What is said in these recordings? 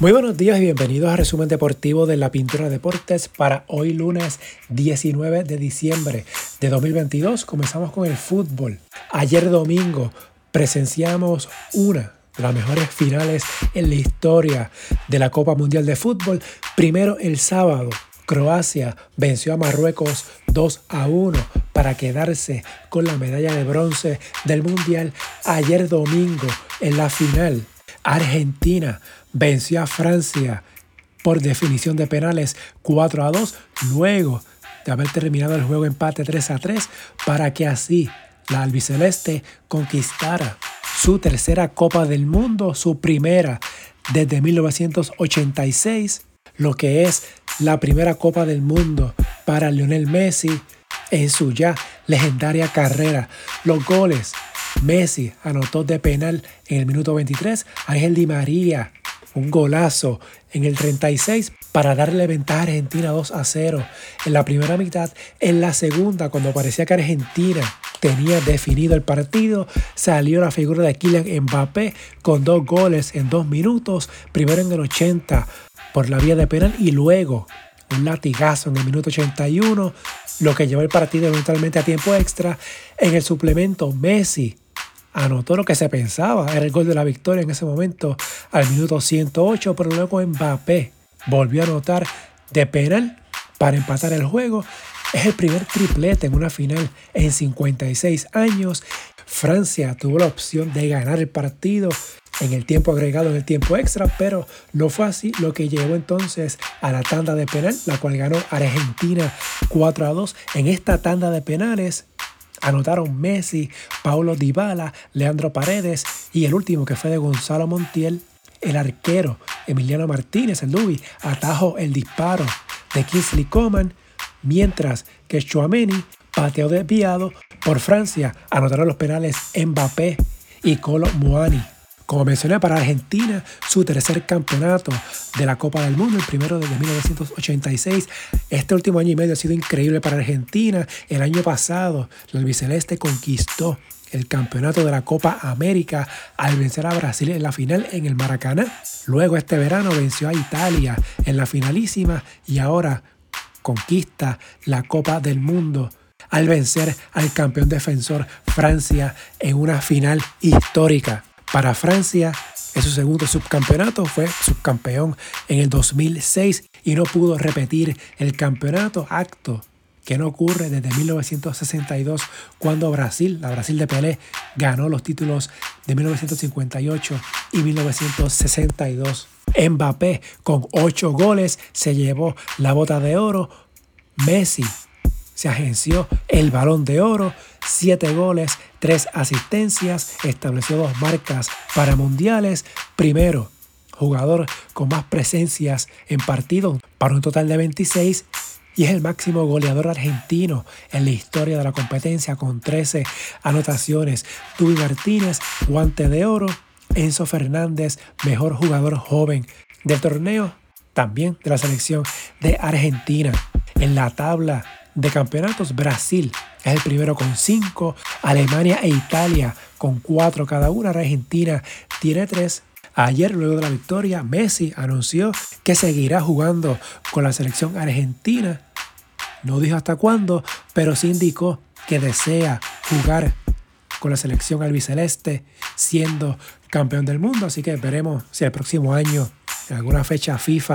Muy buenos días y bienvenidos a Resumen Deportivo de la Pintura Deportes para hoy lunes 19 de diciembre de 2022. Comenzamos con el fútbol. Ayer domingo presenciamos una de las mejores finales en la historia de la Copa Mundial de Fútbol. Primero el sábado, Croacia venció a Marruecos 2 a 1 para quedarse con la medalla de bronce del Mundial. Ayer domingo en la final, Argentina venció a Francia por definición de penales 4 a 2, luego de haber terminado el juego empate 3 a 3, para que así la albiceleste conquistara su tercera Copa del Mundo, su primera desde 1986, lo que es la primera Copa del Mundo para Lionel Messi en su ya legendaria carrera. Los goles, Messi anotó de penal en el minuto 23, Ángel Di María un golazo en el 36 para darle ventaja a Argentina 2 a 0 en la primera mitad. En la segunda, cuando parecía que Argentina tenía definido el partido, salió la figura de Kylian Mbappé con dos goles en dos minutos, primero en el 80 por la vía de penal y luego un latigazo en el minuto 81, lo que llevó el partido eventualmente a tiempo extra. En el suplemento, Messi anotó lo que se pensaba, era el gol de la victoria en ese momento al minuto 108, pero luego Mbappé volvió a anotar de penal para empatar el juego. Es el primer triplete en una final en 56 años. Francia tuvo la opción de ganar el partido en el tiempo agregado, en el tiempo extra, pero no fue así, lo que llevó entonces a la tanda de penal, la cual ganó Argentina 4 a 2. En esta tanda de penales, Anotaron Messi, Paulo Dybala, Leandro Paredes y el último que fue de Gonzalo Montiel, el arquero Emiliano Martínez, el Dubi, atajó el disparo de Kingsley Coman, mientras que Chouameni pateó desviado por Francia, anotaron los penales Mbappé y Colo Muani. Como mencioné, para Argentina, su tercer campeonato de la Copa del Mundo, el primero desde 1986. Este último año y medio ha sido increíble para Argentina. El año pasado, la albiceleste conquistó el campeonato de la Copa América al vencer a Brasil en la final en el Maracaná. Luego este verano venció a Italia en la finalísima y ahora conquista la Copa del Mundo al vencer al campeón defensor Francia en una final histórica. Para Francia, en su segundo subcampeonato fue subcampeón en el 2006 y no pudo repetir el campeonato, acto que no ocurre desde 1962 cuando Brasil, la Brasil de Pelé, ganó los títulos de 1958 y 1962. Mbappé con ocho goles se llevó la bota de oro. Messi se agenció el balón de oro, siete goles, tres asistencias, estableció dos marcas para mundiales. Primero, jugador con más presencias en partido para un total de 26 y es el máximo goleador argentino en la historia de la competencia con 13 anotaciones. Tubi Martínez, guante de oro. Enzo Fernández, mejor jugador joven del torneo, también de la selección de Argentina. En la tabla de campeonatos, Brasil es el primero con cinco, Alemania e Italia con cuatro cada una, Argentina tiene tres. Ayer, luego de la victoria, Messi anunció que seguirá jugando con la selección argentina. No dijo hasta cuándo, pero sí indicó que desea jugar con la selección albiceleste siendo campeón del mundo. Así que veremos si el próximo año, en alguna fecha FIFA,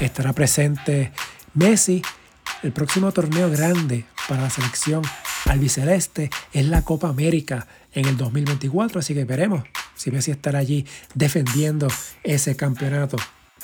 estará presente Messi el próximo torneo grande para la selección albiceleste es la Copa América en el 2024, así que veremos si Messi estará allí defendiendo ese campeonato.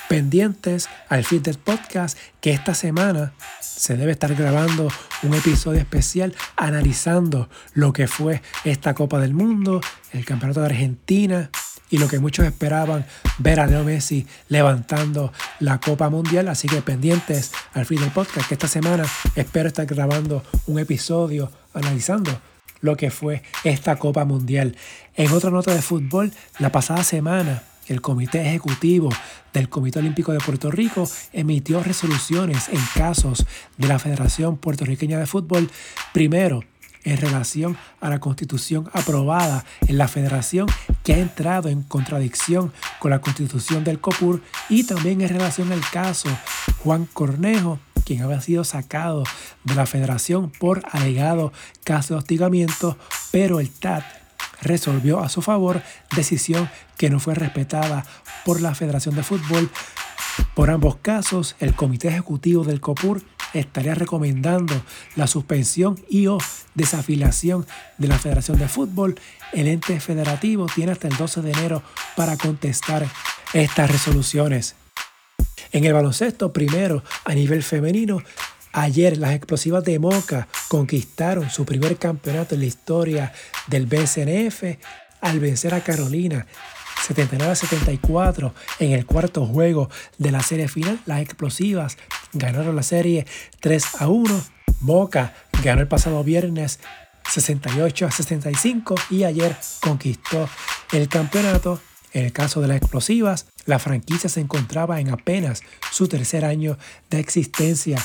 Pendientes al feed del podcast que esta semana se debe estar grabando un episodio especial analizando lo que fue esta Copa del Mundo, el Campeonato de Argentina, y lo que muchos esperaban ver a Leo Messi levantando la Copa Mundial. Así que pendientes al fin del podcast, que esta semana espero estar grabando un episodio analizando lo que fue esta Copa Mundial. En otra nota de fútbol, la pasada semana el Comité Ejecutivo del Comité Olímpico de Puerto Rico emitió resoluciones en casos de la Federación Puertorriqueña de Fútbol. Primero, en relación a la constitución aprobada en la federación que ha entrado en contradicción con la constitución del COPUR y también en relación al caso Juan Cornejo, quien había sido sacado de la federación por alegado caso de hostigamiento, pero el TAT resolvió a su favor, decisión que no fue respetada por la Federación de Fútbol. Por ambos casos, el Comité Ejecutivo del COPUR estaría recomendando la suspensión y o desafiliación de la Federación de Fútbol. El ente federativo tiene hasta el 12 de enero para contestar estas resoluciones. En el baloncesto, primero, a nivel femenino, ayer las explosivas de Moca conquistaron su primer campeonato en la historia del BCNF al vencer a Carolina 79-74 en el cuarto juego de la serie final. Las explosivas ganaron la serie 3 a 1. Boca ganó el pasado viernes 68 a 65 y ayer conquistó el campeonato. En el caso de las explosivas, la franquicia se encontraba en apenas su tercer año de existencia.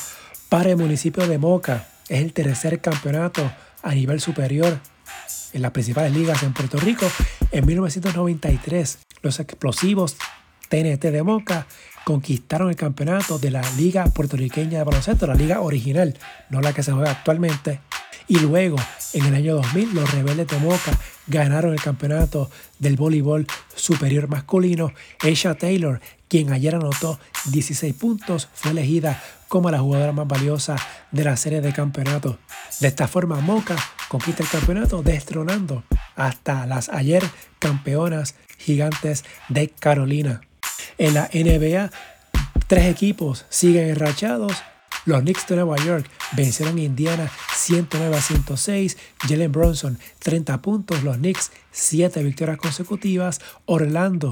Para el municipio de Moca es el tercer campeonato a nivel superior en las principales ligas en Puerto Rico. En 1993, los explosivos TNT de Moca conquistaron el campeonato de la Liga Puertorriqueña de Baloncesto, la liga original, no la que se juega actualmente. Y luego, en el año 2000, los Rebeldes de Moca ganaron el campeonato del voleibol superior masculino. Aisha Taylor, quien ayer anotó 16 puntos, fue elegida como la jugadora más valiosa de la serie de campeonato. De esta forma, Moca conquista el campeonato destronando hasta las ayer campeonas gigantes de Carolina. En la NBA, tres equipos siguen enrachados. Los Knicks de Nueva York vencieron a Indiana 109 a 106. Jalen Bronson 30 puntos. Los Knicks 7 victorias consecutivas. Orlando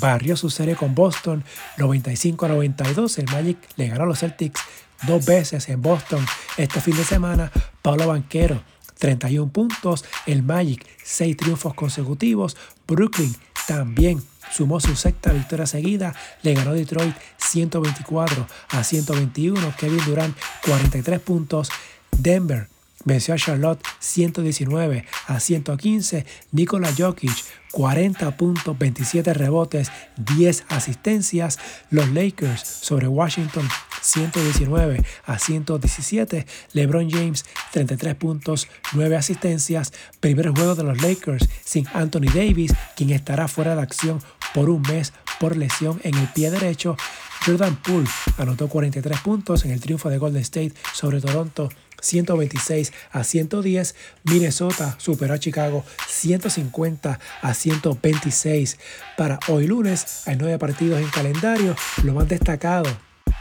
barrió su serie con Boston 95 a 92. El Magic le ganó a los Celtics dos veces en Boston este fin de semana. Pablo Banquero 31 puntos. El Magic 6 triunfos consecutivos. Brooklyn también sumó su sexta victoria seguida. Le ganó Detroit 124 a 121. Kevin Durant 43 puntos. Denver venció a Charlotte 119 a 115. Nikola Jokic 40 puntos, 27 rebotes, 10 asistencias. Los Lakers sobre Washington 119 a 117. LeBron James 33 puntos, 9 asistencias. Primer juego de los Lakers sin Anthony Davis, quien estará fuera de acción por un mes por lesión en el pie derecho. Jordan Poole anotó 43 puntos en el triunfo de Golden State sobre Toronto 126 a 110. Minnesota superó a Chicago 150 a 126. Para hoy lunes hay nueve partidos en calendario. Lo más destacado,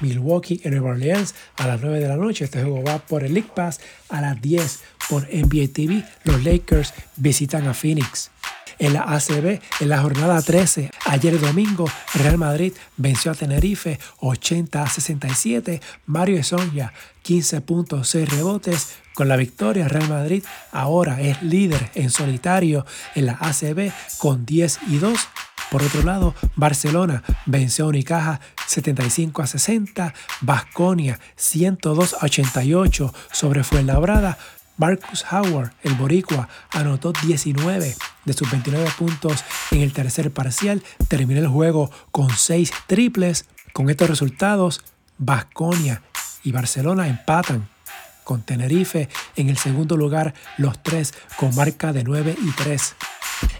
Milwaukee en Nueva Orleans a las 9 de la noche. Este juego va por el League Pass a las 10 por NBA TV. Los Lakers visitan a Phoenix en la ACB en la jornada 13. Ayer domingo, Real Madrid venció a Tenerife 80 a 67. Mario Sonja 15 puntos, 6 rebotes. Con la victoria, Real Madrid ahora es líder en solitario en la ACB con 10 y 2. Por otro lado, Barcelona venció a Unicaja 75 a 60, Basconia 102 a 88 sobre Fuenlabrada, Marcus Howard, el boricua, anotó 19 de sus 29 puntos en el tercer parcial. Terminó el juego con 6 triples. Con estos resultados, Basconia y Barcelona empatan con Tenerife en el segundo lugar, los tres con marca de 9 y 3.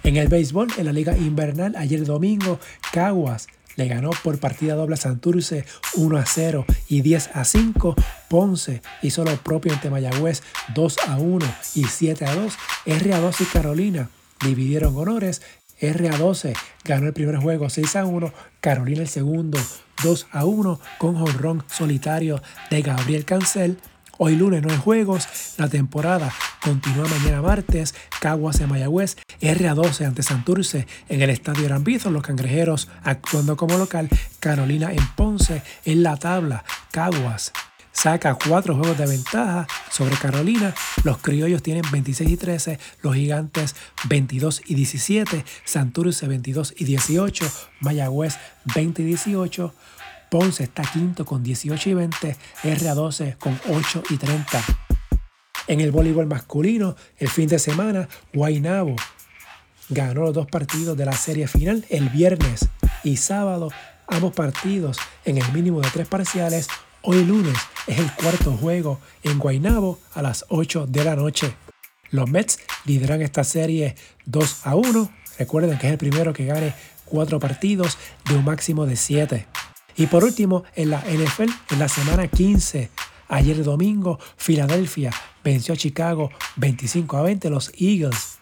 En el béisbol, en la liga invernal, ayer domingo, Caguas le ganó por partida doble a Santurce 1 a 0 y 10 a 5. Ponce hizo lo propio ante Mayagüez 2 a 1 y 7 a 2. R a 2 y Carolina dividieron honores. R a 12 ganó el primer juego 6 a 1. Carolina el segundo 2 a 1 con jonrón solitario de Gabriel Cancel. Hoy lunes no hay juegos, la temporada continúa mañana martes, Caguas en Mayagüez, RA12 ante Santurce en el Estadio Arambizo, los cangrejeros actuando como local, Carolina en Ponce en la tabla, Caguas saca cuatro juegos de ventaja sobre Carolina. Los criollos tienen 26 y 13, los gigantes 22 y 17, Santurce 22 y 18, Mayagüez 20 y 18. Ponce está quinto con 18 y 20, RA12 con 8 y 30. En el voleibol masculino, el fin de semana, Guaynabo ganó los dos partidos de la serie final el viernes y sábado, ambos partidos en el mínimo de tres parciales. Hoy lunes es el cuarto juego en Guaynabo a las 8 de la noche. Los Mets lideran esta serie 2 a 1. Recuerden que es el primero que gane cuatro partidos de un máximo de 7. Y por último, en la NFL, en la semana 15, ayer domingo, Filadelfia venció a Chicago 25 a 20. Los Eagles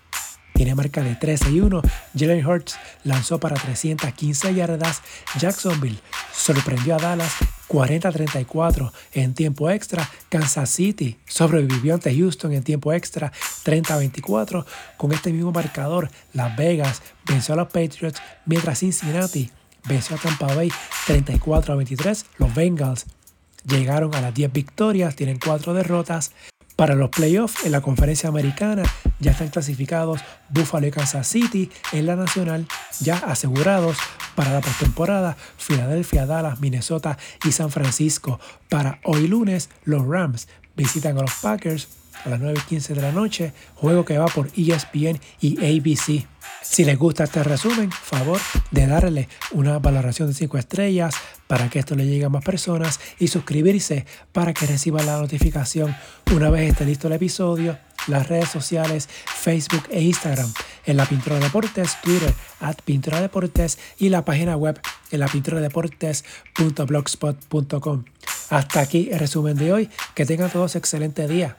tiene marca de 13 y 1. Jalen Hurts lanzó para 315 yardas. Jacksonville sorprendió a Dallas 40-34 en tiempo extra. Kansas City sobrevivió ante Houston en tiempo extra 30-24. Con este mismo marcador, Las Vegas venció a los Patriots, mientras Cincinnati venció a Tampa Bay 34-23. Los Bengals llegaron a las 10 victorias, tienen 4 derrotas. Para los playoffs en la conferencia americana ya están clasificados Buffalo y Kansas City en la nacional, ya asegurados para la postemporada Filadelfia, Dallas, Minnesota y San Francisco. Para hoy lunes los Rams visitan a los Packers a las 9.15 de la noche, juego que va por ESPN y ABC. Si les gusta este resumen, favor de darle una valoración de 5 estrellas para que esto le llegue a más personas y suscribirse para que reciba la notificación una vez esté listo el episodio. Las redes sociales, Facebook e Instagram en la Pintura Deportes, Twitter at Pintura Deportes y la página web en la Hasta aquí el resumen de hoy. Que tengan todos excelente día.